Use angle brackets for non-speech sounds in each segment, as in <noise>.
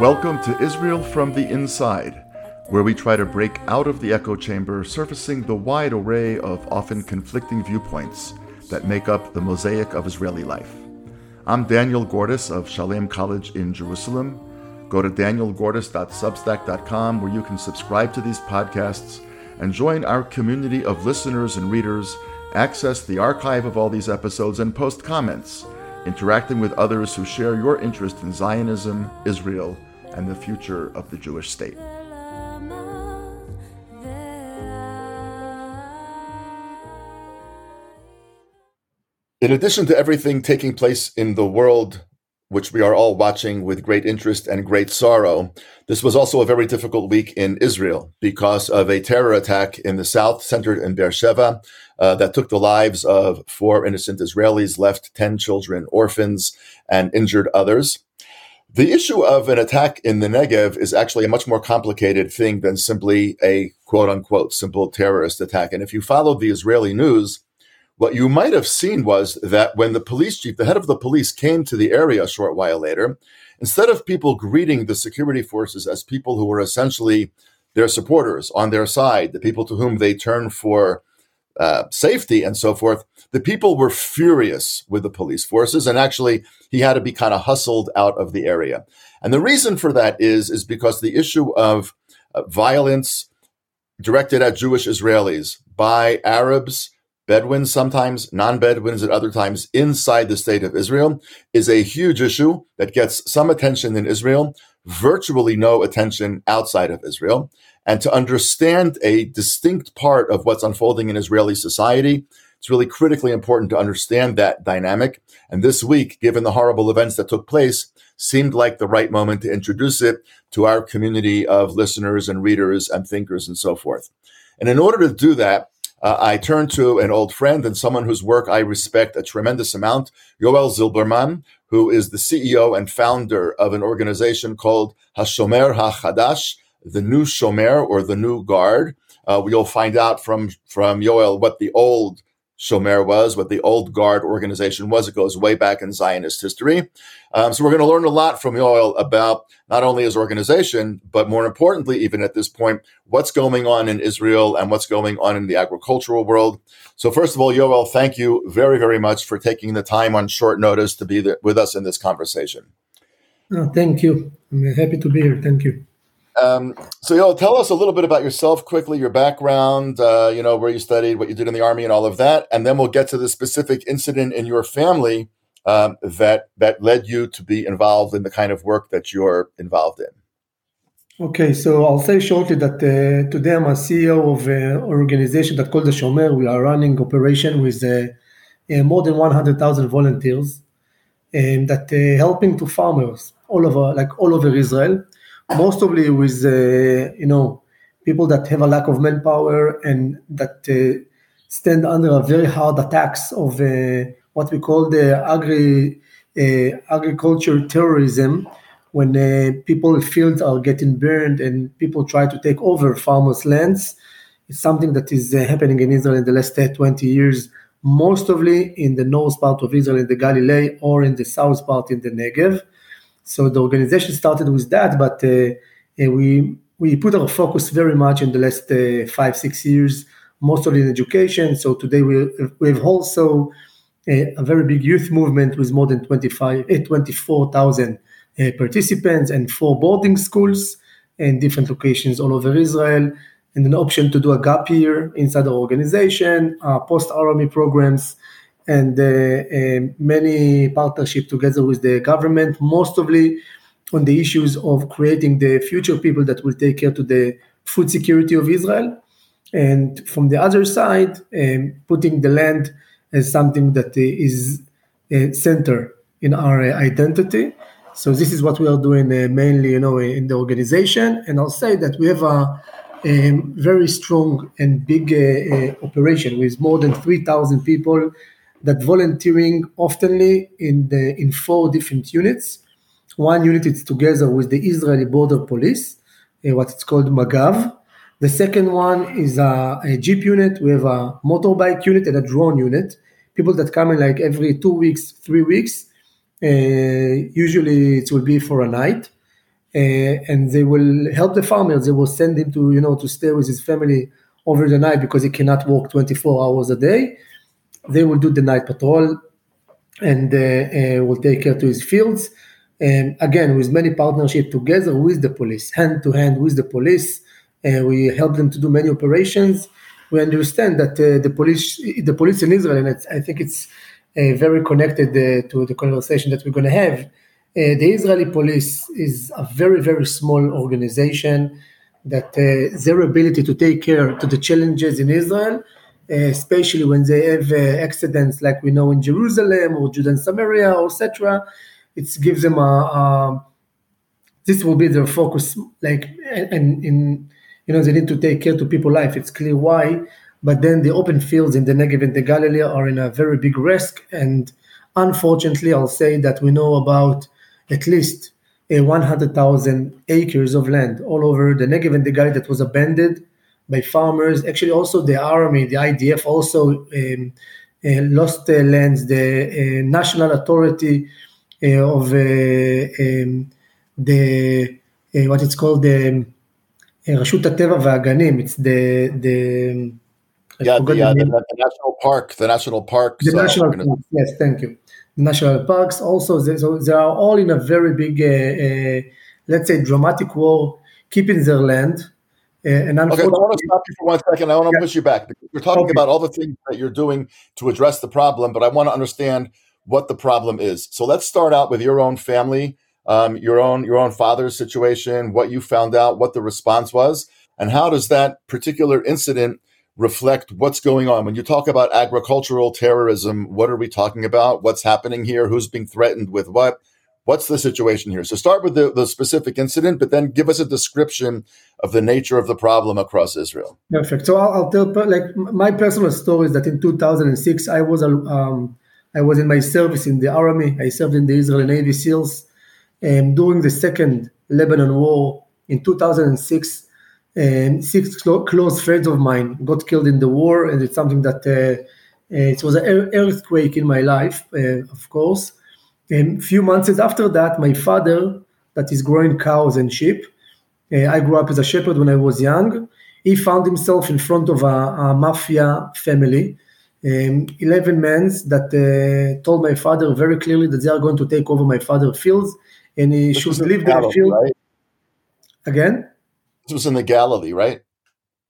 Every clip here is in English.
Welcome to Israel from the Inside, where we try to break out of the echo chamber, surfacing the wide array of often conflicting viewpoints that make up the mosaic of Israeli life. I'm Daniel Gordis of Shalem College in Jerusalem. Go to danielgordis.substack.com where you can subscribe to these podcasts and join our community of listeners and readers, access the archive of all these episodes, and post comments, interacting with others who share your interest in Zionism, Israel, and the future of the Jewish state. In addition to everything taking place in the world, which we are all watching with great interest and great sorrow, this was also a very difficult week in Israel because of a terror attack in the south, centered in Beersheba, uh, that took the lives of four innocent Israelis, left 10 children orphans, and injured others. The issue of an attack in the Negev is actually a much more complicated thing than simply a quote unquote simple terrorist attack. And if you follow the Israeli news, what you might have seen was that when the police chief, the head of the police, came to the area a short while later, instead of people greeting the security forces as people who were essentially their supporters on their side, the people to whom they turn for uh, safety and so forth, the people were furious with the police forces, and actually he had to be kind of hustled out of the area. And the reason for that is is because the issue of uh, violence directed at Jewish Israelis by Arabs, Bedouins sometimes, non-Bedouins at other times inside the state of Israel is a huge issue that gets some attention in Israel, virtually no attention outside of Israel. And to understand a distinct part of what's unfolding in Israeli society, it's really critically important to understand that dynamic. And this week, given the horrible events that took place, seemed like the right moment to introduce it to our community of listeners and readers and thinkers and so forth. And in order to do that, uh, I turned to an old friend and someone whose work I respect a tremendous amount, Yoel Zilberman, who is the CEO and founder of an organization called Hashomer HaChadash, the new Shomer or the new guard. Uh, we'll find out from from Yoel what the old Shomer was, what the old guard organization was. It goes way back in Zionist history. Um, so we're going to learn a lot from Yoel about not only his organization, but more importantly, even at this point, what's going on in Israel and what's going on in the agricultural world. So first of all, Yoel, thank you very, very much for taking the time on short notice to be with us in this conversation. Oh, thank you. I'm happy to be here. Thank you. Um, so, you know, tell us a little bit about yourself quickly, your background, uh, you know, where you studied, what you did in the army, and all of that, and then we'll get to the specific incident in your family um, that that led you to be involved in the kind of work that you're involved in. Okay, so I'll say shortly that uh, today I'm a CEO of an organization that called the Shomer. We are running operation with uh, uh, more than 100,000 volunteers, and that uh, helping to farmers all over, like all over Israel mostly with uh, you know people that have a lack of manpower and that uh, stand under a very hard attacks of uh, what we call the agri agriculture terrorism when uh, people fields are getting burned and people try to take over farmers' lands. It's something that is uh, happening in Israel in the last 20 years, mostly in the north part of Israel, in the Galilee, or in the south part in the Negev. So the organization started with that, but uh, uh, we we put our focus very much in the last uh, five six years, mostly in education. So today we we have also a, a very big youth movement with more than 25 24,000 participants and four boarding schools in different locations all over Israel, and an option to do a gap year inside the organization, uh, post army programs, and uh, uh, many partnership together with the government, mostly on the issues of creating the future people that will take care to the food security of Israel. And from the other side, um, putting the land as something that is a center in our identity. So this is what we are doing uh, mainly, you know, in the organization. And I'll say that we have a, a very strong and big uh, uh, operation with more than 3,000 people that volunteering oftenly in the in four different units. One unit is together with the Israeli Border Police, uh, what it's called Magav. The second one is a, a, jeep unit. We have a motorbike unit and a drone unit. People that come in like every two weeks, three weeks. Uh, usually it will be for a night, uh, and they will help the farmers. They will send him to you know to stay with his family over the night because he cannot work 24 hours a day. They will do the night patrol, and uh, uh, will take care to his fields. And again, with many partnership together with the police, hand to hand with the police uh, we help them to do many operations. We understand that uh, the police, the police in Israel, and I think it's uh, very connected to the conversation that we're going to have. the Israeli police is a very, very small organization that their ability to take care to the challenges in Israel especially when they have uh, accidents like we know in Jerusalem or Judah and Samaria, etc. It gives them a, a, this will be their focus, like and in you know, they need to take care to people life. It's clear why. But then the open fields in the Negev and the Galilee are in a very big risk. And unfortunately, I'll say that we know about at least a 100,000 acres of land all over the Negev and the Galilee that was abandoned by farmers. Actually, also the army, the IDF also um, uh, lost uh, lands. The uh, National Authority uh, of uh, um, the, uh, what it's called, the רשות הטבע והגנים, it's the, the yeah, the, uh, the, the, national park, the national park. The national parks, yes, thank you. National parks also, they, so they are all in a very big, uh, uh, let's say, dramatic war, keeping their land. uh, and okay, I want to stop you for one second. I want to yeah. push you back. You're talking okay. about all the things that you're doing to address the problem, but I want to understand what the problem is. So let's start out with your own family um, your own your own father's situation, what you found out, what the response was, and how does that particular incident reflect what's going on? When you talk about agricultural terrorism, what are we talking about? What's happening here? Who's being threatened with what? What's the situation here? So start with the, the specific incident, but then give us a description of the nature of the problem across Israel. Perfect. So I'll, I'll tell like my personal story is that in 2006 I was um, I was in my service in the army. I served in the Israeli Navy SEALs um, during the second Lebanon war in 2006, um, six clo- close friends of mine got killed in the war, and it's something that uh, uh it was an earthquake in my life, uh, of course. And a few months after that, my father, that is growing cows and sheep, uh, I grew up as a shepherd when I was young. He found himself in front of a, a mafia family, um, 11 men that uh, told my father very clearly that they are going to take over my father's fields and he this should leave the field. Right? Again? This was in the Galilee, right?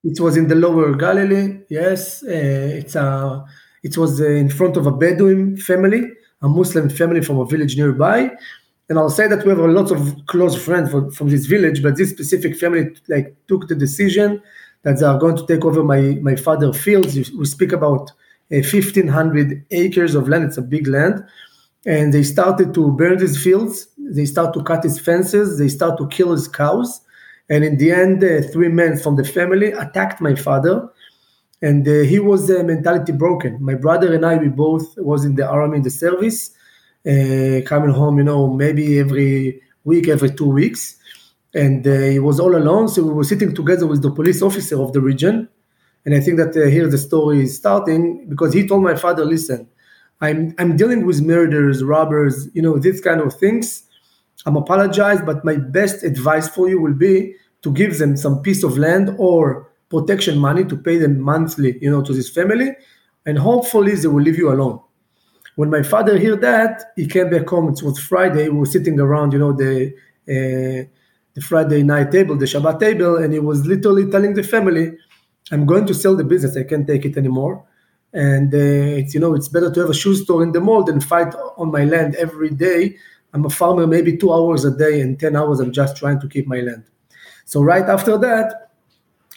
It was in the lower Galilee, yes. Uh, it's a, it was uh, in front of a Bedouin family, a Muslim family from a village nearby. And I'll say that we have a lot of close friends from, from this village, but this specific family like took the decision that they are going to take over my, my father's fields. We speak about uh, 1,500 acres of land. It's a big land and they started to burn his fields. They start to cut his fences. They start to kill his cows. And in the end, uh, three men from the family attacked my father, and uh, he was uh, mentality broken. My brother and I, we both was in the army in the service, uh, coming home, you know, maybe every week, every two weeks, and uh, he was all alone. So we were sitting together with the police officer of the region, and I think that uh, here the story is starting because he told my father, "Listen." I'm I'm dealing with murders, robbers, you know, these kind of things. I'm apologize, but my best advice for you will be to give them some piece of land or protection money to pay them monthly, you know, to this family, and hopefully they will leave you alone. When my father heard that, he came back home. It was Friday. We were sitting around, you know, the uh, the Friday night table, the Shabbat table, and he was literally telling the family, "I'm going to sell the business. I can't take it anymore." and uh, it's you know it's better to have a shoe store in the mall than fight on my land every day i'm a farmer maybe two hours a day and 10 hours i'm just trying to keep my land so right after that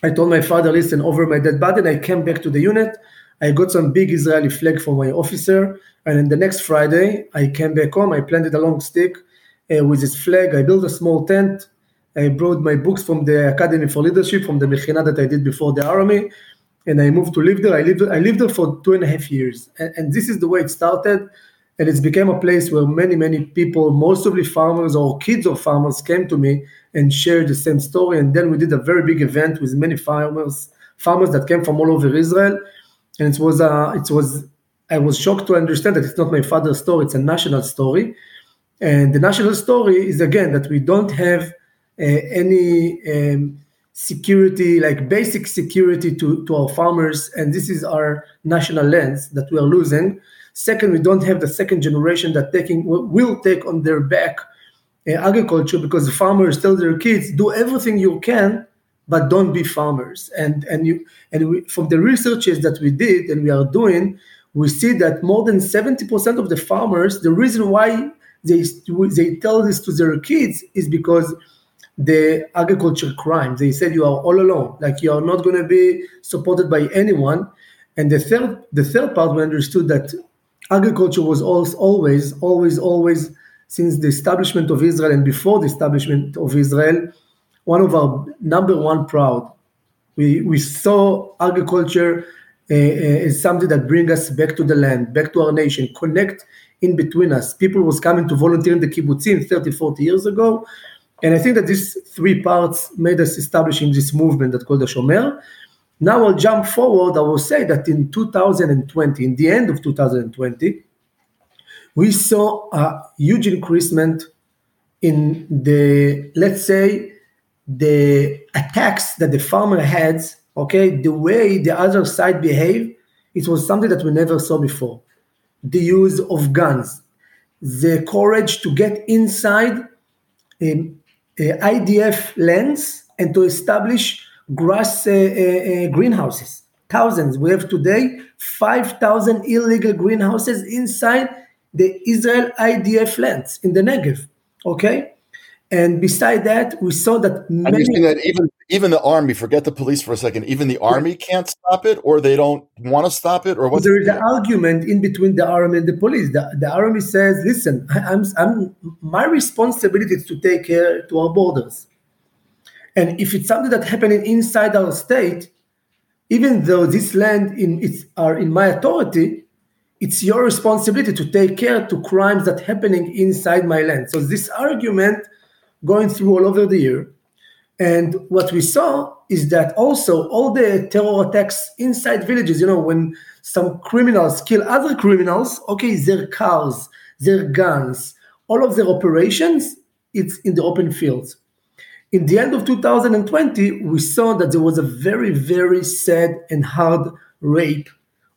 i told my father listen over my dead body and i came back to the unit i got some big israeli flag for my officer and then the next friday i came back home i planted a long stick uh, with this flag i built a small tent I brought my books from the Academy for Leadership, from the Mechina that I did before the army, and I moved to live there. I lived I lived there for two and a half years, and, and this is the way it started. And it's became a place where many many people, mostly farmers or kids of farmers, came to me and shared the same story. And then we did a very big event with many farmers farmers that came from all over Israel, and it was uh, it was I was shocked to understand that it's not my father's story; it's a national story. And the national story is again that we don't have uh, any um, security, like basic security to, to our farmers, and this is our national lands that we are losing. Second, we don't have the second generation that taking will take on their back agriculture because the farmers tell their kids do everything you can, but don't be farmers. And and you and we, from the researches that we did and we are doing, we see that more than seventy percent of the farmers, the reason why they they tell this to their kids is because the agriculture crime. They said you are all alone, like you are not going to be supported by anyone. And the third, the third part, we understood that agriculture was always, always, always, always, since the establishment of Israel and before the establishment of Israel, one of our number one proud. We we saw agriculture uh, uh, as something that bring us back to the land, back to our nation, connect in between us. People was coming to volunteer in the kibbutzim 30, 40 years ago. And I think that these three parts made us establishing this movement that called the Shomer. Now I'll jump forward. I will say that in 2020, in the end of 2020, we saw a huge increasement in the, let's say, the attacks that the farmer had, okay, the way the other side behaved, it was something that we never saw before the use of guns, the courage to get inside uh, IDF lands and to establish grass uh, uh, greenhouses. Thousands. We have today 5,000 illegal greenhouses inside the Israel IDF lands in the Negev. Okay? And beside that, we saw that many. that even even the army, forget the police for a second, even the army can't stop it, or they don't want to stop it, or what? There is an argument in between the army and the police. The, the army says, "Listen, I'm, I'm my responsibility is to take care to our borders, and if it's something that happening inside our state, even though this land in it's are in my authority." It's your responsibility to take care to crimes that happening inside my land. So this argument going through all over the year. And what we saw is that also all the terror attacks inside villages, you know, when some criminals kill other criminals, okay, their cars, their guns, all of their operations, it's in the open fields. In the end of 2020, we saw that there was a very, very sad and hard rape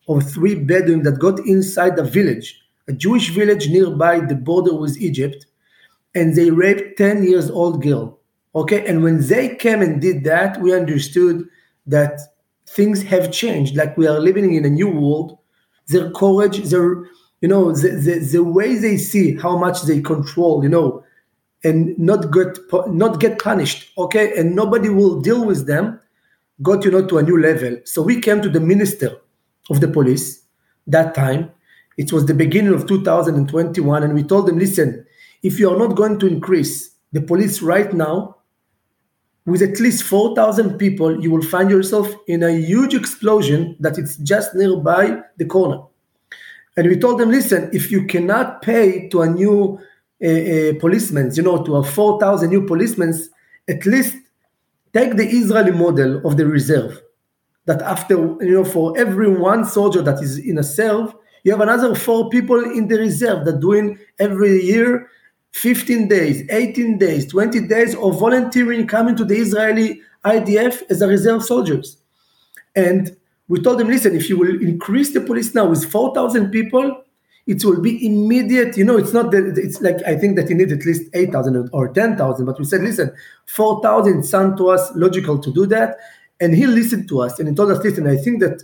of three Bedouin that got inside a village, a Jewish village nearby the border with Egypt and they raped 10 years old girl. Okay and when they came and did that we understood that things have changed. Like we are living in a new world. Their courage their you know the, the, the way they see how much they control you know and not get not get punished. Okay and nobody will deal with them got you know to a new level. So we came to the minister of the police that time it was the beginning of 2021 and we told them listen if you are not going to increase the police right now with at least 4,000 people, you will find yourself in a huge explosion that it's just nearby the corner. And we told them, listen, if you cannot pay to a new uh, uh, policeman, you know, to a 4,000 new policemen, at least take the Israeli model of the reserve. That after, you know, for every one soldier that is in a serve, you have another four people in the reserve that doing every year 15 days, 18 days, 20 days of volunteering coming to the Israeli IDF as a reserve soldiers. And we told them, listen, if you will increase the police now with 4,000 people, it will be immediate. You know, it's not that it's like I think that you need at least 8,000 or 10,000. But we said, listen, 4,000 sound to us logical to do that. And he listened to us and he told us, listen, I think that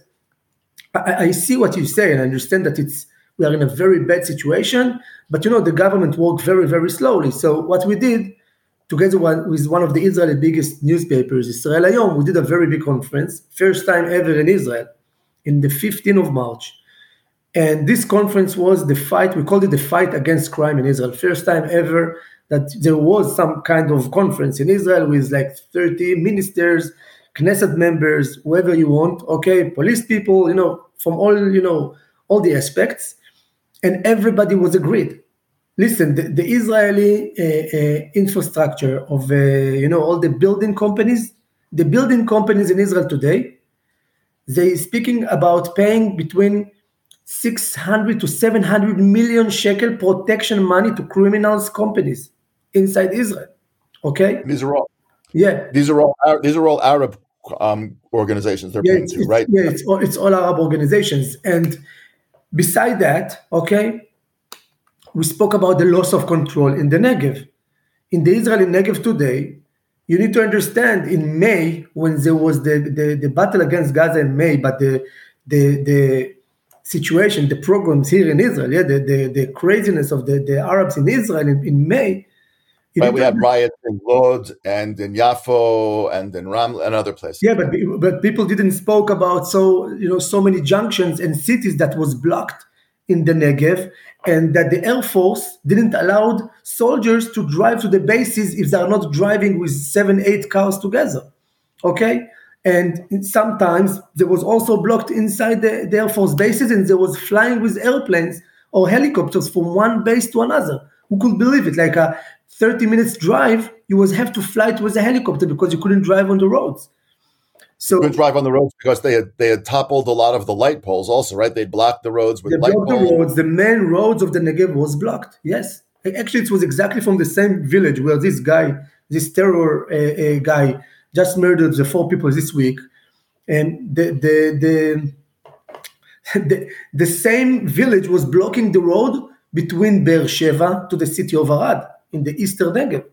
I, I see what you say and I understand that it's we are in a very bad situation. But you know, the government worked very, very slowly. So what we did, together with one of the Israeli biggest newspapers, Israel Hayom, we did a very big conference, first time ever in Israel, in the 15th of March. And this conference was the fight, we called it the fight against crime in Israel. First time ever that there was some kind of conference in Israel with like 30 ministers, Knesset members, whoever you want, okay, police people, you know, from all, you know, all the aspects, and everybody was agreed. Listen, the, the Israeli uh, uh, infrastructure of, uh, you know, all the building companies, the building companies in Israel today, they speaking about paying between 600 to 700 million shekel protection money to criminals companies inside Israel. Okay, these are all yeah. These are all these are all Arab um, organizations they're yeah, paying to, right? Yeah, it's all, it's all Arab organizations. And beside that, okay, we spoke about the loss of control in the Negev. In the Israeli Negev today, you need to understand in May, when there was the, the, the battle against Gaza in May, but the the the situation, the programs here in Israel, yeah, the, the, the craziness of the, the Arabs in Israel in, in May, Right, we had riots in Lod and in Yafo and in Ram and other places. Yeah, but but people didn't spoke about so you know so many junctions and cities that was blocked in the Negev, and that the Air Force didn't allow soldiers to drive to the bases if they are not driving with seven, eight cars together. Okay, and sometimes there was also blocked inside the, the Air Force bases, and there was flying with airplanes or helicopters from one base to another. Who could believe it? Like a 30 minutes drive, you was have to fly with a helicopter because you couldn't drive on the roads. So you couldn't drive on the roads because they had they had toppled a lot of the light poles also, right? They'd blocked the roads with they light blocked poles. the roads. The main roads of the Negev was blocked. Yes. Actually, it was exactly from the same village where this guy, this terror uh, uh, guy, just murdered the four people this week, and the the the <laughs> the, the same village was blocking the road between Beersheba to the city of Arad in the eastern Negev.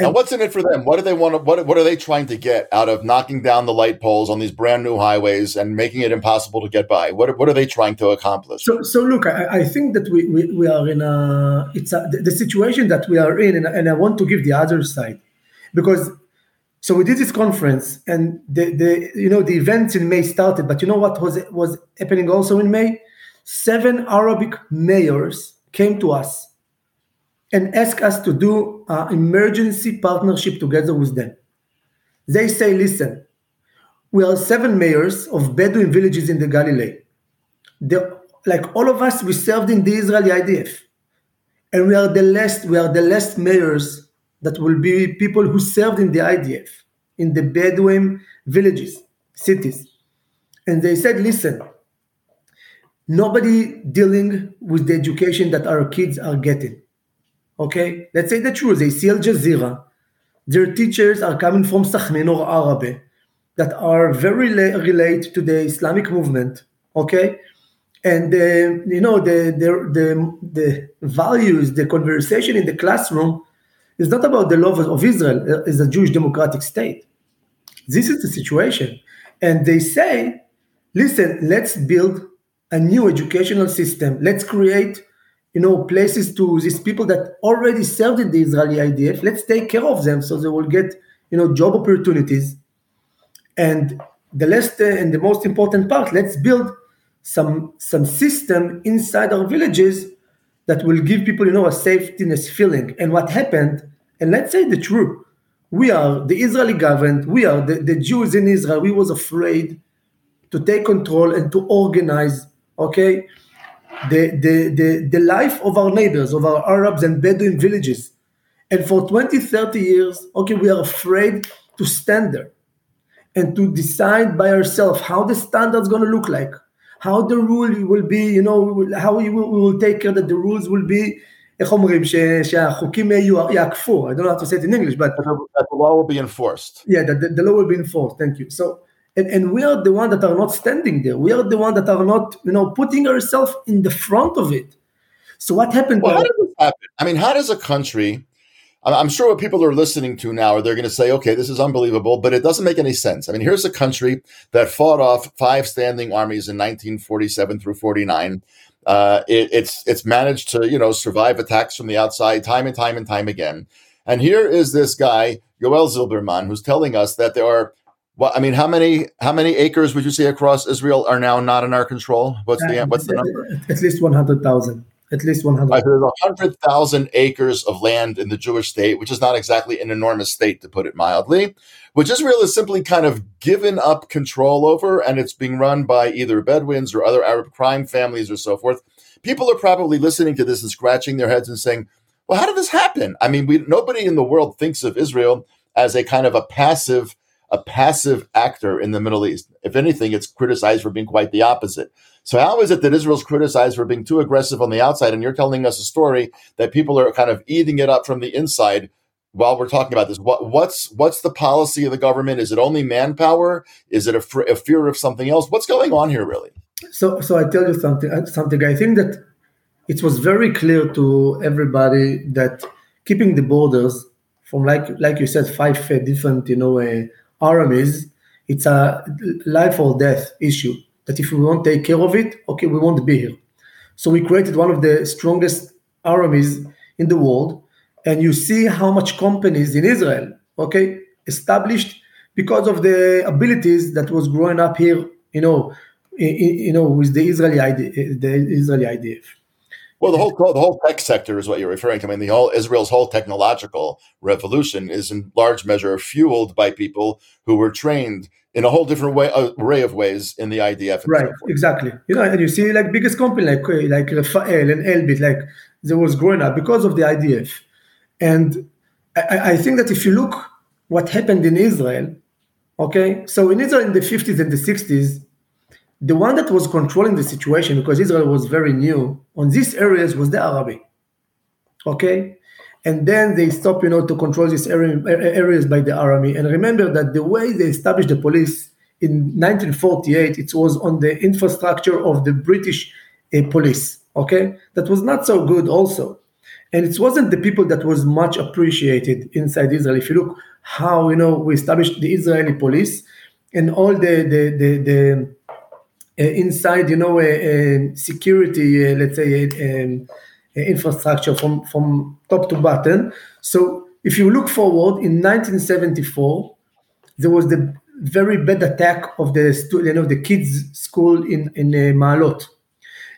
And what's in it for them? What do they want? To, what What are they trying to get out of knocking down the light poles on these brand new highways and making it impossible to get by? What What are they trying to accomplish? So, so look, I, I think that we, we, we are in a it's a, the, the situation that we are in, and, and I want to give the other side because so we did this conference, and the the you know the events in May started, but you know what was was happening also in May? Seven Arabic mayors came to us and ask us to do an emergency partnership together with them. They say, listen, we are seven mayors of Bedouin villages in the Galilee. The, like all of us, we served in the Israeli IDF. And we are the last, we are the last mayors that will be people who served in the IDF, in the Bedouin villages, cities. And they said, listen, nobody dealing with the education that our kids are getting Okay, let's say the truth. They see Al Jazeera. Their teachers are coming from Sakhnin or Arabi that are very related to the Islamic movement. Okay, and uh, you know the, the the the values, the conversation in the classroom is not about the love of Israel uh, as a Jewish democratic state. This is the situation, and they say, listen, let's build a new educational system. Let's create you know, places to these people that already served in the Israeli IDF. Let's take care of them so they will get, you know, job opportunities. And the last uh, and the most important part, let's build some some system inside our villages that will give people, you know, a safetyness feeling. And what happened, and let's say the truth, we are the Israeli government, we are the, the Jews in Israel, we was afraid to take control and to organize, okay? the, the, the, the life of our neighbors, of our Arabs and Bedouin villages. And for 20, 30 years, okay, we are afraid to stand there and to decide by ourselves how the standard's going to look like, how the rule will be, you know, how we will, we will take care that the rules will be, I don't know how to say it in English, but... That the law will be enforced. Yeah, that the, the law will be enforced, thank you. So, and, and we are the one that are not standing there. We are the one that are not, you know, putting ourselves in the front of it. So what happened? Well, how does this happen? I mean, how does a country? I'm sure what people are listening to now are they're going to say, "Okay, this is unbelievable," but it doesn't make any sense. I mean, here's a country that fought off five standing armies in 1947 through 49. Uh, it, it's it's managed to you know survive attacks from the outside time and time and time again. And here is this guy, Yoel Zilberman, who's telling us that there are well, I mean, how many how many acres would you say across Israel are now not in our control? What's the what's the number? At least one hundred thousand. at least 100. Right, there's 100,000 acres of land in the Jewish state, which is not exactly an enormous state, to put it mildly, which Israel is simply kind of given up control over, and it's being run by either Bedouins or other Arab crime families or so forth. People are probably listening to this and scratching their heads and saying, well, how did this happen? I mean, we, nobody in the world thinks of Israel as a kind of a passive a passive actor in the Middle East. If anything, it's criticized for being quite the opposite. So how is it that Israel's criticized for being too aggressive on the outside, and you're telling us a story that people are kind of eating it up from the inside while we're talking about this? What, what's what's the policy of the government? Is it only manpower? Is it a, fr- a fear of something else? What's going on here, really? So, so I tell you something. Uh, something. I think that it was very clear to everybody that keeping the borders from like like you said, five different you know uh, armies, it's a life or death issue that if we won't take care of it, okay, we won't be here. So we created one of the strongest armies in the world, and you see how much companies in Israel, okay, established because of the abilities that was growing up here, you know, you know, with the Israeli the Israeli IDF. Well, the whole the whole tech sector is what you're referring to. I mean, the whole Israel's whole technological revolution is in large measure fueled by people who were trained in a whole different way, array of ways in the IDF. Right, so exactly. You know, and you see like biggest company like like Rafael and Elbit, like there was growing up because of the IDF. And I, I think that if you look what happened in Israel, okay, so in Israel in the 50s and the 60s, the one that was controlling the situation because Israel was very new on these areas was the Army. Okay, and then they stopped, you know, to control these area, areas by the army. And remember that the way they established the police in 1948, it was on the infrastructure of the British uh, police. Okay, that was not so good, also, and it wasn't the people that was much appreciated inside Israel. If you look how you know we established the Israeli police and all the the the, the inside, you know, uh, uh, security, let's say. Um, infrastructure from, from top to bottom. So if you look forward, in 1974, there was the very bad attack of the you know, the kids' school in in uh, Maalot,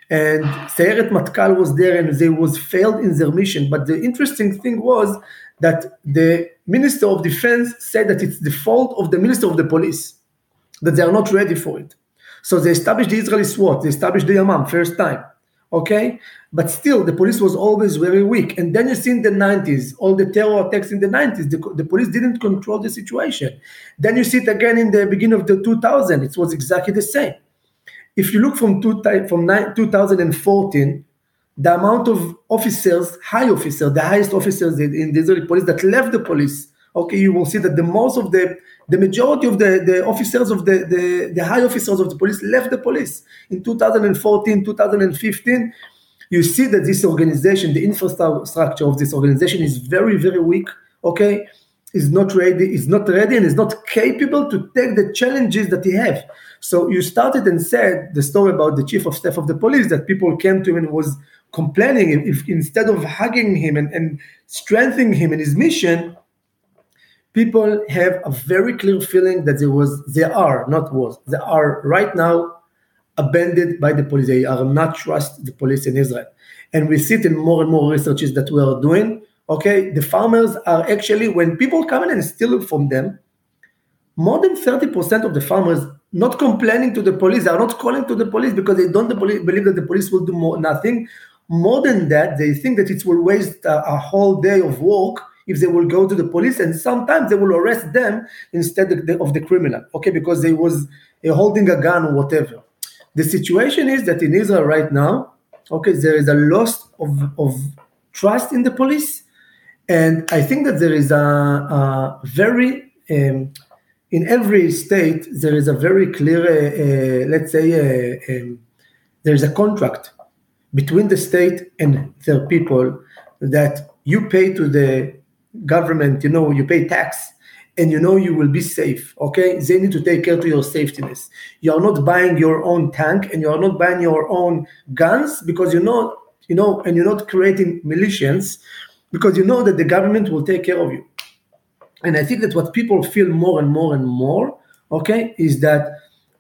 and Sayeret Matkal was there, and they was failed in their mission. But the interesting thing was that the Minister of Defense said that it's the fault of the Minister of the Police that they are not ready for it. So they established the Israeli SWAT, they established the Yamam first time okay? But still the police was always very weak. And then you see in the 90s all the terror attacks in the 90s the, the police didn't control the situation. Then you see it again in the beginning of the 2000 it was exactly the same. If you look from, two, from 2014 the amount of officers high officers the highest officers in the israeli police that left the police okay you will see that the most of the the majority of the, the officers of the, the, the high officers of the police left the police in 2014, 2015. You see that this organization, the infrastructure of this organization is very, very weak, okay? Is not ready, is not ready and is not capable to take the challenges that he have. So you started and said the story about the chief of staff of the police that people came to him and was complaining if instead of hugging him and, and strengthening him in his mission, people have a very clear feeling that there was, they are, not was, they are right now abandoned by the police. They are not trust the police in Israel. And we see it in more and more researches that we are doing. Okay, the farmers are actually, when people come in and steal from them, more than 30% of the farmers not complaining to the police, they are not calling to the police because they don't believe that the police will do more, nothing. More than that, they think that it will waste a, a whole day of work if they will go to the police and sometimes they will arrest them instead of the, of the criminal okay? Because they was uh, holding a gun or whatever. The situation is that in israel right now okay there is a loss of, of trust in the police and i think that there is a, a very um, in every state there is a very clear uh, uh, let's say uh, um, there's a contract between the state and their people that you pay to the government, you know, you pay tax and you know you will be safe. Okay, they need to take care to your safetyness. You are not buying your own tank and you are not buying your own guns because you know, you know, and you're not creating militias because you know that the government will take care of you. And I think that what people feel more and more and more, okay, is that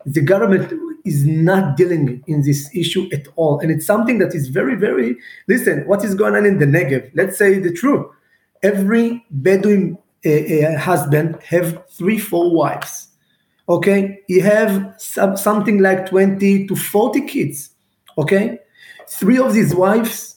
the government is not dealing in this issue at all. And it's something that is very, very, listen, what is going on in the Negev? Let's say the truth. Every Bedouin uh, husband have three, four wives. Okay, he have some, something like 20 to 40 kids. Okay, three of these wives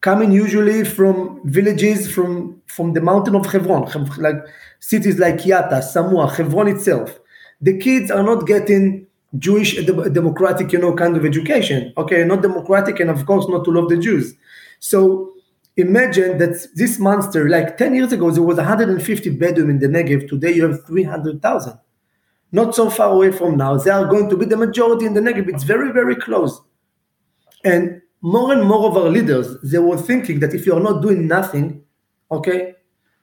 coming usually from villages from from the mountain of Hebron, like cities like Yatta, Samoa, Hebron itself. The kids are not getting Jewish democratic, you know, kind of education. Okay, not democratic, and of course not to love the Jews. So imagine that this monster, like 10 years ago, there was 150 Bedouin in the Negev. Today you have 300,000. Not so far away from now. They are going to be the majority in the Negev. It's very, very close. And more and more of our leaders, they were thinking that if you are not doing nothing, okay,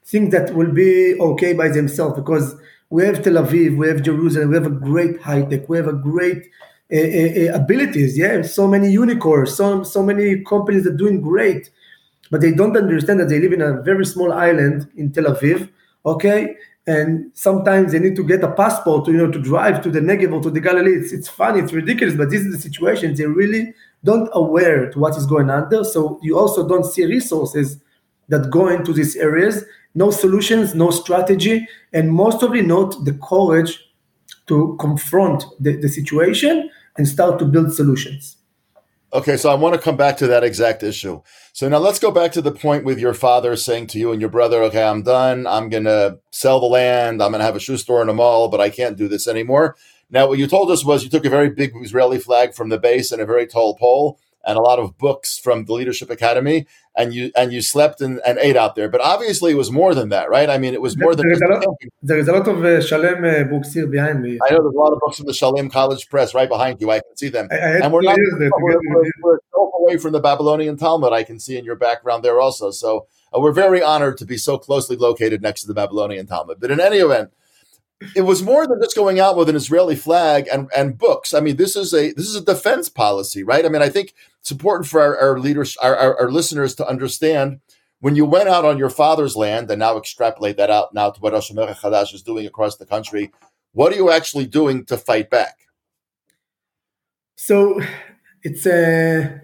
things that will be okay by themselves because we have Tel Aviv, we have Jerusalem, we have a great high tech, we have a great uh, uh, abilities. Yeah, so many unicorns, so so many companies are doing great, but they don't understand that they live in a very small island in Tel Aviv. Okay, and sometimes they need to get a passport to you know to drive to the Negev or to the Galilee. It's, it's funny, it's ridiculous, but this is the situation. They really don't aware to what is going on there. So you also don't see resources that go into these areas. No solutions, no strategy, and most of it not the courage to confront the, the situation and start to build solutions. Okay, so I want to come back to that exact issue. So now let's go back to the point with your father saying to you and your brother, okay, I'm done. I'm going to sell the land. I'm going to have a shoe store in a mall, but I can't do this anymore. Now, what you told us was you took a very big Israeli flag from the base and a very tall pole and a lot of books from the Leadership Academy, and you and you slept and, and ate out there. But obviously, it was more than that, right? I mean, it was more than. There is a lot, there is a lot of uh, Shalem uh, books here behind me. I know there's a lot of books from the Shalem College Press right behind you. I can see them, I, I and we're not we're, we're, we're away from the Babylonian Talmud. I can see in your background there also. So uh, we're very honored to be so closely located next to the Babylonian Talmud. But in any event it was more than just going out with an Israeli flag and, and books. I mean, this is a this is a defense policy, right? I mean, I think it's important for our, our leaders, our, our, our, listeners to understand when you went out on your father's land and now extrapolate that out now to what Rosh Chadash is doing across the country. What are you actually doing to fight back? So it's a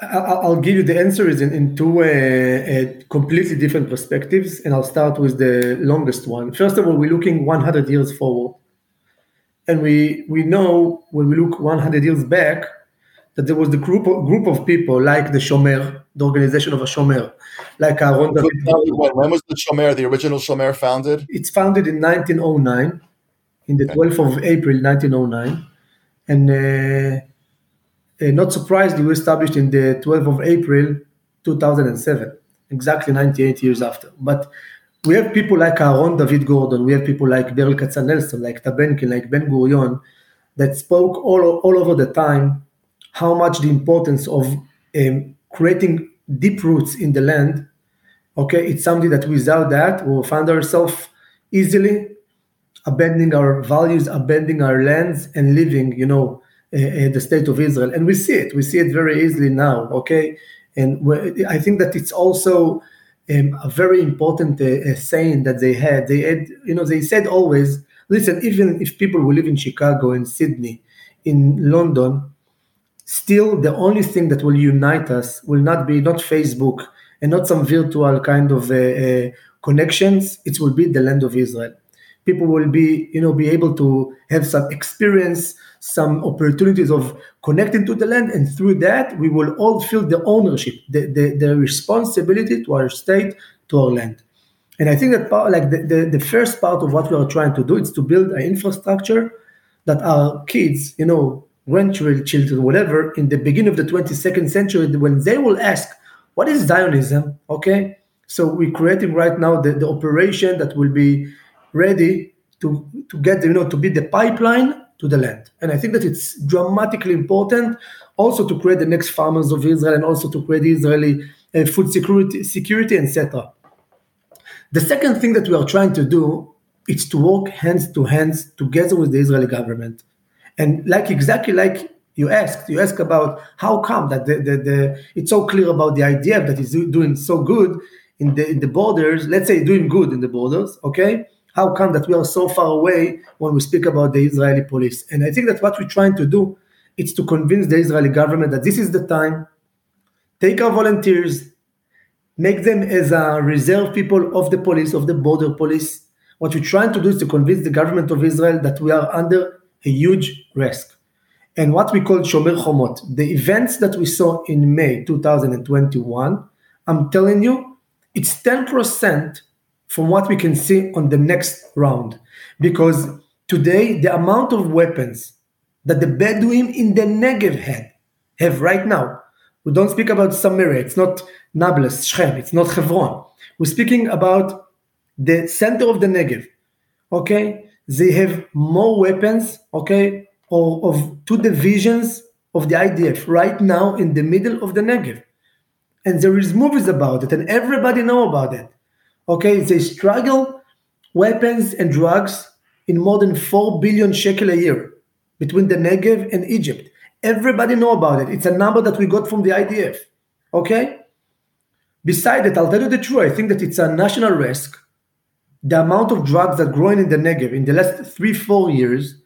I'll give you the answers in, in two uh, uh, completely different perspectives, and I'll start with the longest one. First of all, we're looking 100 years forward, and we we know when we look 100 years back that there was the group of, group of people like the Shomer, the organization of a Shomer, like Aaron David. When was the Shomer, the original Shomer, founded? It's founded in 1909, in the 12th of April 1909, and. Uh, uh, not surprisingly, we established in the 12th of April 2007, exactly 98 years after. But we have people like Aaron David Gordon, we have people like Berl Katznelson, like Tabenkin, like Ben Gurion, that spoke all, all over the time how much the importance of um, creating deep roots in the land. Okay, it's something that without that we'll find ourselves easily abandoning our values, abandoning our lands, and leaving, you know, uh, uh, the state of Israel, and we see it. We see it very easily now. Okay, and I think that it's also um, a very important uh, saying that they had. They had, you know, they said always, listen, even if people will live in Chicago, in Sydney, in London, still the only thing that will unite us will not be not Facebook and not some virtual kind of uh, uh, connections. It will be the land of Israel. People will be, you know, be able to have some experience, some opportunities of connecting to the land, and through that, we will all feel the ownership, the, the, the responsibility to our state, to our land. And I think that part, like the, the, the, first part of what we are trying to do is to build an infrastructure that our kids, you know, grandchildren, children, whatever, in the beginning of the 22nd century, when they will ask, what is Zionism? Okay. So we're creating right now the, the operation that will be ready to, to get, you know, to be the pipeline to the land. And I think that it's dramatically important also to create the next farmers of Israel and also to create Israeli uh, food security, security, etc. The second thing that we are trying to do is to work hands to hands together with the Israeli government. And like exactly like you asked, you asked about how come that the, the, the it's so clear about the IDF that is doing so good in the in the borders. Let's say doing good in the borders, okay? How come that we are so far away when we speak about the Israeli police? And I think that what we're trying to do is to convince the Israeli government that this is the time. Take our volunteers, make them as a reserve people of the police, of the border police. What we're trying to do is to convince the government of Israel that we are under a huge risk. And what we call Shomer Chomot, the events that we saw in May 2021, I'm telling you, it's 10% from what we can see on the next round. Because today, the amount of weapons that the Bedouin in the Negev had, have right now, we don't speak about Samaria, it's not Nablus, Shechem, it's not Hebron. We're speaking about the center of the Negev. Okay? They have more weapons, okay, or of two divisions of the IDF right now in the middle of the Negev. And there is movies about it, and everybody know about it. Okay, they struggle weapons and drugs in more than 4 billion shekel a year between the Negev and Egypt. Everybody know about it. It's a number that we got from the IDF. Okay? Besides that, I'll tell you the truth. I think that it's a national risk. The amount of drugs that growing in the Negev in the last three, four years,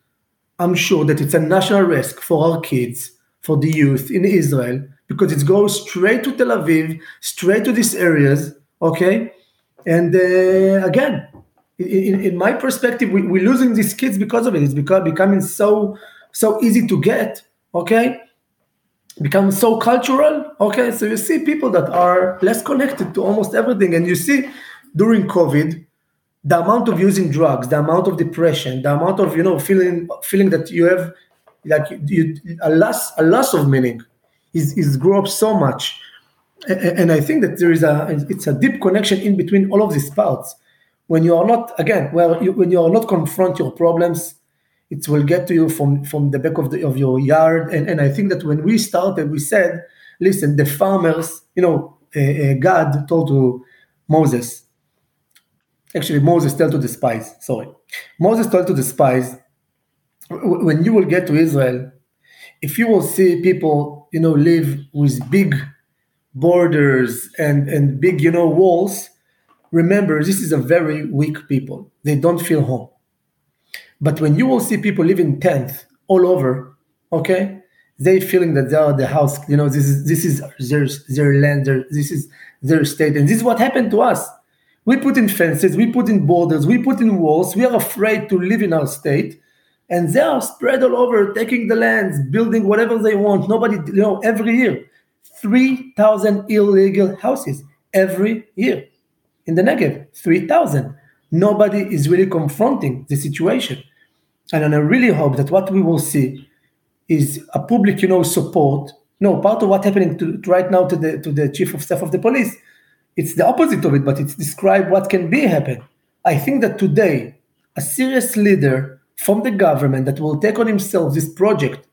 I'm sure that it's a national risk for our kids, for the youth in Israel, because it goes straight to Tel Aviv, straight to these areas. Okay? And uh, again, in, in, my perspective, we, are losing these kids because of it. It's because becoming so so easy to get. Okay, become so cultural. Okay, so you see people that are less connected to almost everything, and you see during COVID, the amount of using drugs, the amount of depression, the amount of you know feeling feeling that you have like you, a loss a loss of meaning is is grew up so much and I think that there is a it's a deep connection in between all of these parts. When you are not again, well, you, when you are not confront your problems, it will get to you from from the back of the of your yard. And and I think that when we started, we said, listen, the farmers, you know, uh, God told to Moses. Actually, Moses told to the spies. Sorry, Moses told to the spies, when you will get to Israel, if you will see people, you know, live with big borders and, and big, you know, walls, remember this is a very weak people. They don't feel home. But when you will see people live in tents all over, okay, they feeling that they are the house, you know, this is this is their their land, their, this is their state, and this is what happened to us. We put in fences, we put in borders, we put in walls. We are afraid to live in our state, and they are spread all over, taking the lands, building whatever they want. Nobody, you know, every year 3,000 illegal houses every year in the Negev. 3,000. Nobody is really confronting the situation. And I really hope that what we will see is a public, you know, support. No, part of what's happening to, right now to the to the chief of staff of the police, it's the opposite of it, but it's describe what can be happen. I think that today, a serious leader from the government that will take on himself this project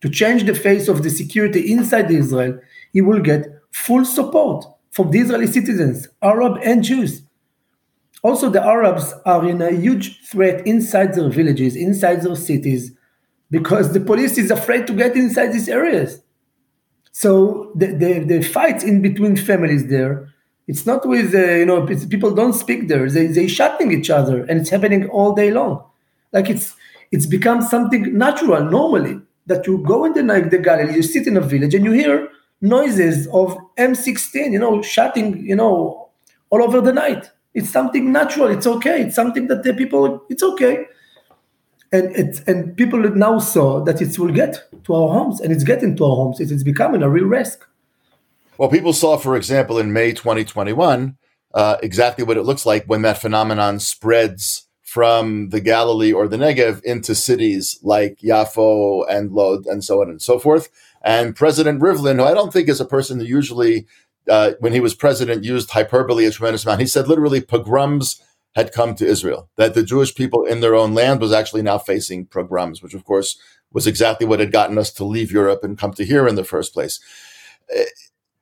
to change the face of the security inside Israel he will get full support from the Israeli citizens, Arab and Jews. Also, the Arabs are in a huge threat inside their villages, inside their cities, because the police is afraid to get inside these areas. So the, the, the fights in between families there, it's not with, uh, you know, people don't speak there. They, they shouting each other and it's happening all day long. Like it's, it's become something natural, normally, that you go in the, like the Galilee, you sit in a village and you hear noises of M16, you know, shutting, you know, all over the night. It's something natural. It's okay. It's something that the people, it's okay. And it, and people now saw that it will get to our homes and it's getting to our homes. It is becoming a real risk. Well, people saw, for example, in May 2021, uh, exactly what it looks like when that phenomenon spreads from the Galilee or the Negev into cities like Yafo and Lod and so on and so forth. And President Rivlin, who I don't think is a person who usually, uh, when he was president, used hyperbole a tremendous amount. He said literally pogroms had come to Israel, that the Jewish people in their own land was actually now facing pogroms, which of course was exactly what had gotten us to leave Europe and come to here in the first place. Uh,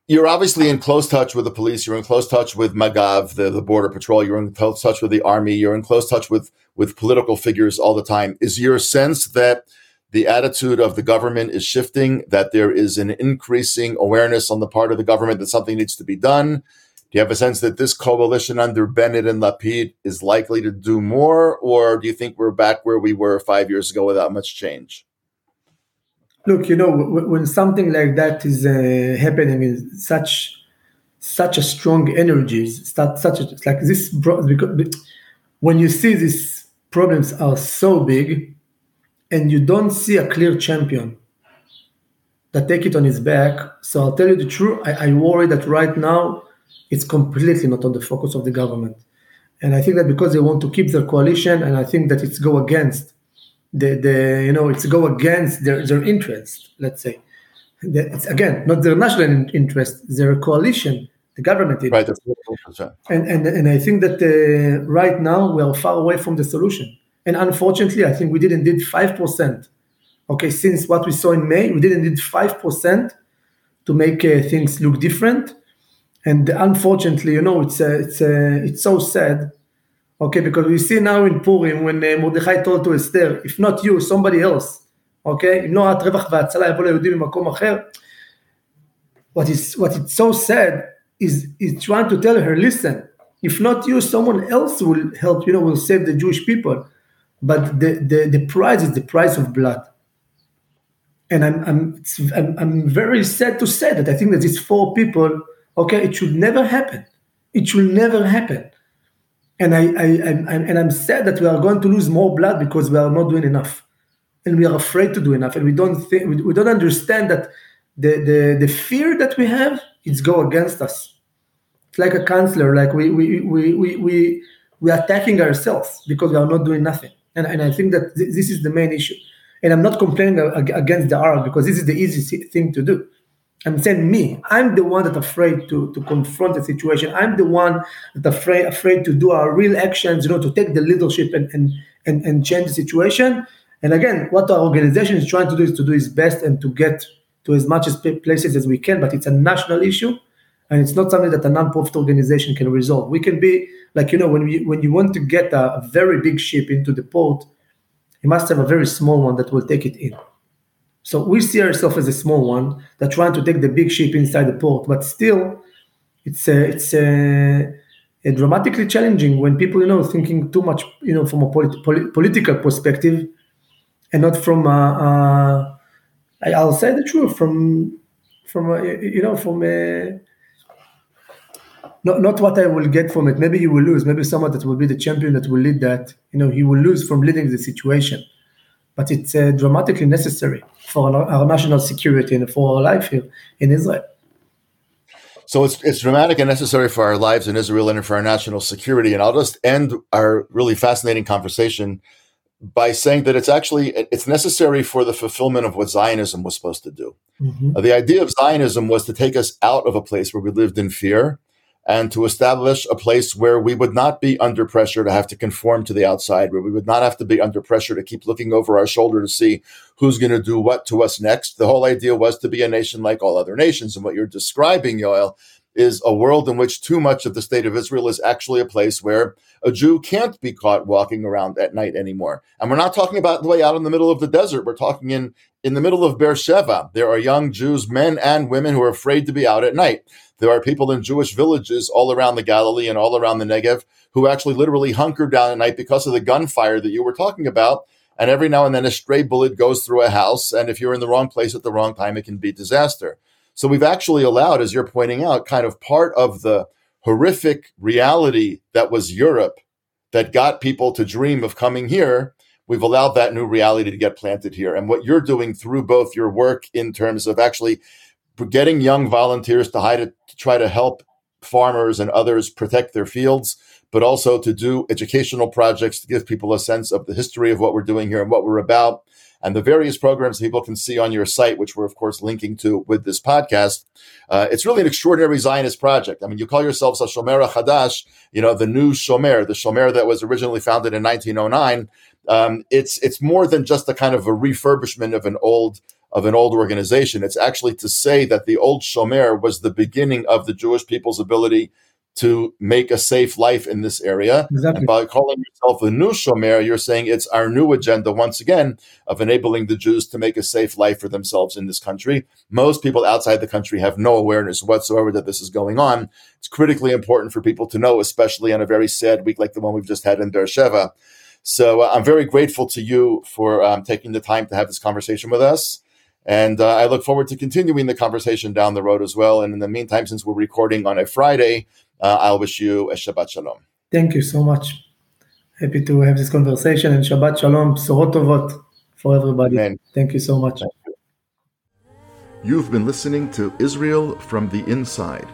you're obviously in close touch with the police. You're in close touch with Magav, the, the border patrol. You're in close touch with the army. You're in close touch with with political figures all the time. Is your sense that the attitude of the government is shifting, that there is an increasing awareness on the part of the government that something needs to be done. Do you have a sense that this coalition under Bennett and Lapid is likely to do more, or do you think we're back where we were five years ago without much change? Look, you know, when something like that is uh, happening in such such a strong energies, such, such a, like this, because when you see these problems are so big, and you don't see a clear champion that take it on his back. So I'll tell you the truth. I, I worry that right now it's completely not on the focus of the government. And I think that because they want to keep their coalition, and I think that it's go against the, the you know, it's go against their, their interest, let's say. It's again not their national interest, their coalition, the government interest. Right. And, and, and I think that uh, right now we are far away from the solution. And unfortunately, I think we didn't did 5%. Okay, since what we saw in May, we didn't did 5% to make uh, things look different and unfortunately, you know, it's uh, it's uh, it's so sad. Okay, because we see now in Purim when uh, Mordechai told to Esther, if not you, somebody else. Okay, אם לא את רווח והצלה יבוא ליהודים ממקום אחר. What is what it's so sad is is trying to tell her, listen, if not you, someone else will help. You know, will save the Jewish people. But the the, the price is the price of blood. And I'm I'm, I'm I'm very sad to say that I think that these four people Okay, it should never happen. It should never happen. And I, I, I'm and I'm sad that we are going to lose more blood because we are not doing enough, and we are afraid to do enough, and we don't think we, we don't understand that the, the the fear that we have is go against us. It's like a counselor, like we we we we we we are attacking ourselves because we are not doing nothing, and and I think that th- this is the main issue. And I'm not complaining against the Arab because this is the easy thing to do. I'm saying me. I'm the one that's afraid to, to confront the situation. I'm the one that's afraid afraid to do our real actions, you know, to take the leadership and and and, and change the situation. And again, what our organization is trying to do is to do its best and to get to as much as places as we can. But it's a national issue, and it's not something that a non-profit organization can resolve. We can be like you know when we when you want to get a, a very big ship into the port, you must have a very small one that will take it in. So we see ourselves as a small one that trying to take the big ship inside the port, but still, it's a, it's a, a dramatically challenging when people you know thinking too much you know from a polit- polit- political perspective, and not from a, a, I'll say the truth from from a, you know from a, not, not what I will get from it. Maybe you will lose. Maybe someone that will be the champion that will lead that. You know, he will lose from leading the situation but it's uh, dramatically necessary for our, our, national security and for our life here in Israel. So it's it's dramatic and necessary for our lives in Israel and for our national security. And I'll just end our really fascinating conversation by saying that it's actually it's necessary for the fulfillment of what Zionism was supposed to do. Mm-hmm. Uh, the idea of Zionism was to take us out of a place where we lived in fear and to establish a place where we would not be under pressure to have to conform to the outside, where we would not have to be under pressure to keep looking over our shoulder to see who's going to do what to us next. The whole idea was to be a nation like all other nations. And what you're describing, Yoel, is a world in which too much of the state of Israel is actually a place where a Jew can't be caught walking around at night anymore. And we're not talking about the way out in the middle of the desert. We're talking in, in the middle of Beersheba. There are young Jews, men and women, who are afraid to be out at night. There are people in Jewish villages all around the Galilee and all around the Negev who actually literally hunker down at night because of the gunfire that you were talking about. And every now and then a stray bullet goes through a house. And if you're in the wrong place at the wrong time, it can be disaster. So we've actually allowed, as you're pointing out, kind of part of the horrific reality that was Europe that got people to dream of coming here. We've allowed that new reality to get planted here. And what you're doing through both your work in terms of actually getting young volunteers to, to, to try to help farmers and others protect their fields, but also to do educational projects to give people a sense of the history of what we're doing here and what we're about, and the various programs people can see on your site, which we're of course linking to with this podcast. Uh, it's really an extraordinary Zionist project. I mean, you call yourselves a Shomer Chadash, you know, the new Shomer, the Shomer that was originally founded in 1909. Um, it's it's more than just a kind of a refurbishment of an old of an old organization. It's actually to say that the old Shomer was the beginning of the Jewish people's ability to make a safe life in this area. Exactly. And by calling yourself a new Shomer, you're saying it's our new agenda once again of enabling the Jews to make a safe life for themselves in this country. Most people outside the country have no awareness whatsoever that this is going on. It's critically important for people to know, especially on a very sad week like the one we've just had in Beersheba. So uh, I'm very grateful to you for um, taking the time to have this conversation with us. And uh, I look forward to continuing the conversation down the road as well. And in the meantime, since we're recording on a Friday, uh, I wish you a Shabbat Shalom. Thank you so much. Happy to have this conversation and Shabbat Shalom, Sorot for everybody. Amen. Thank you so much. You. You've been listening to Israel from the Inside.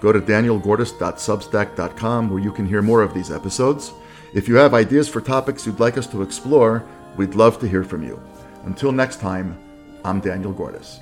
Go to danielgordis.substack.com where you can hear more of these episodes. If you have ideas for topics you'd like us to explore, we'd love to hear from you. Until next time, I'm Daniel Gordis.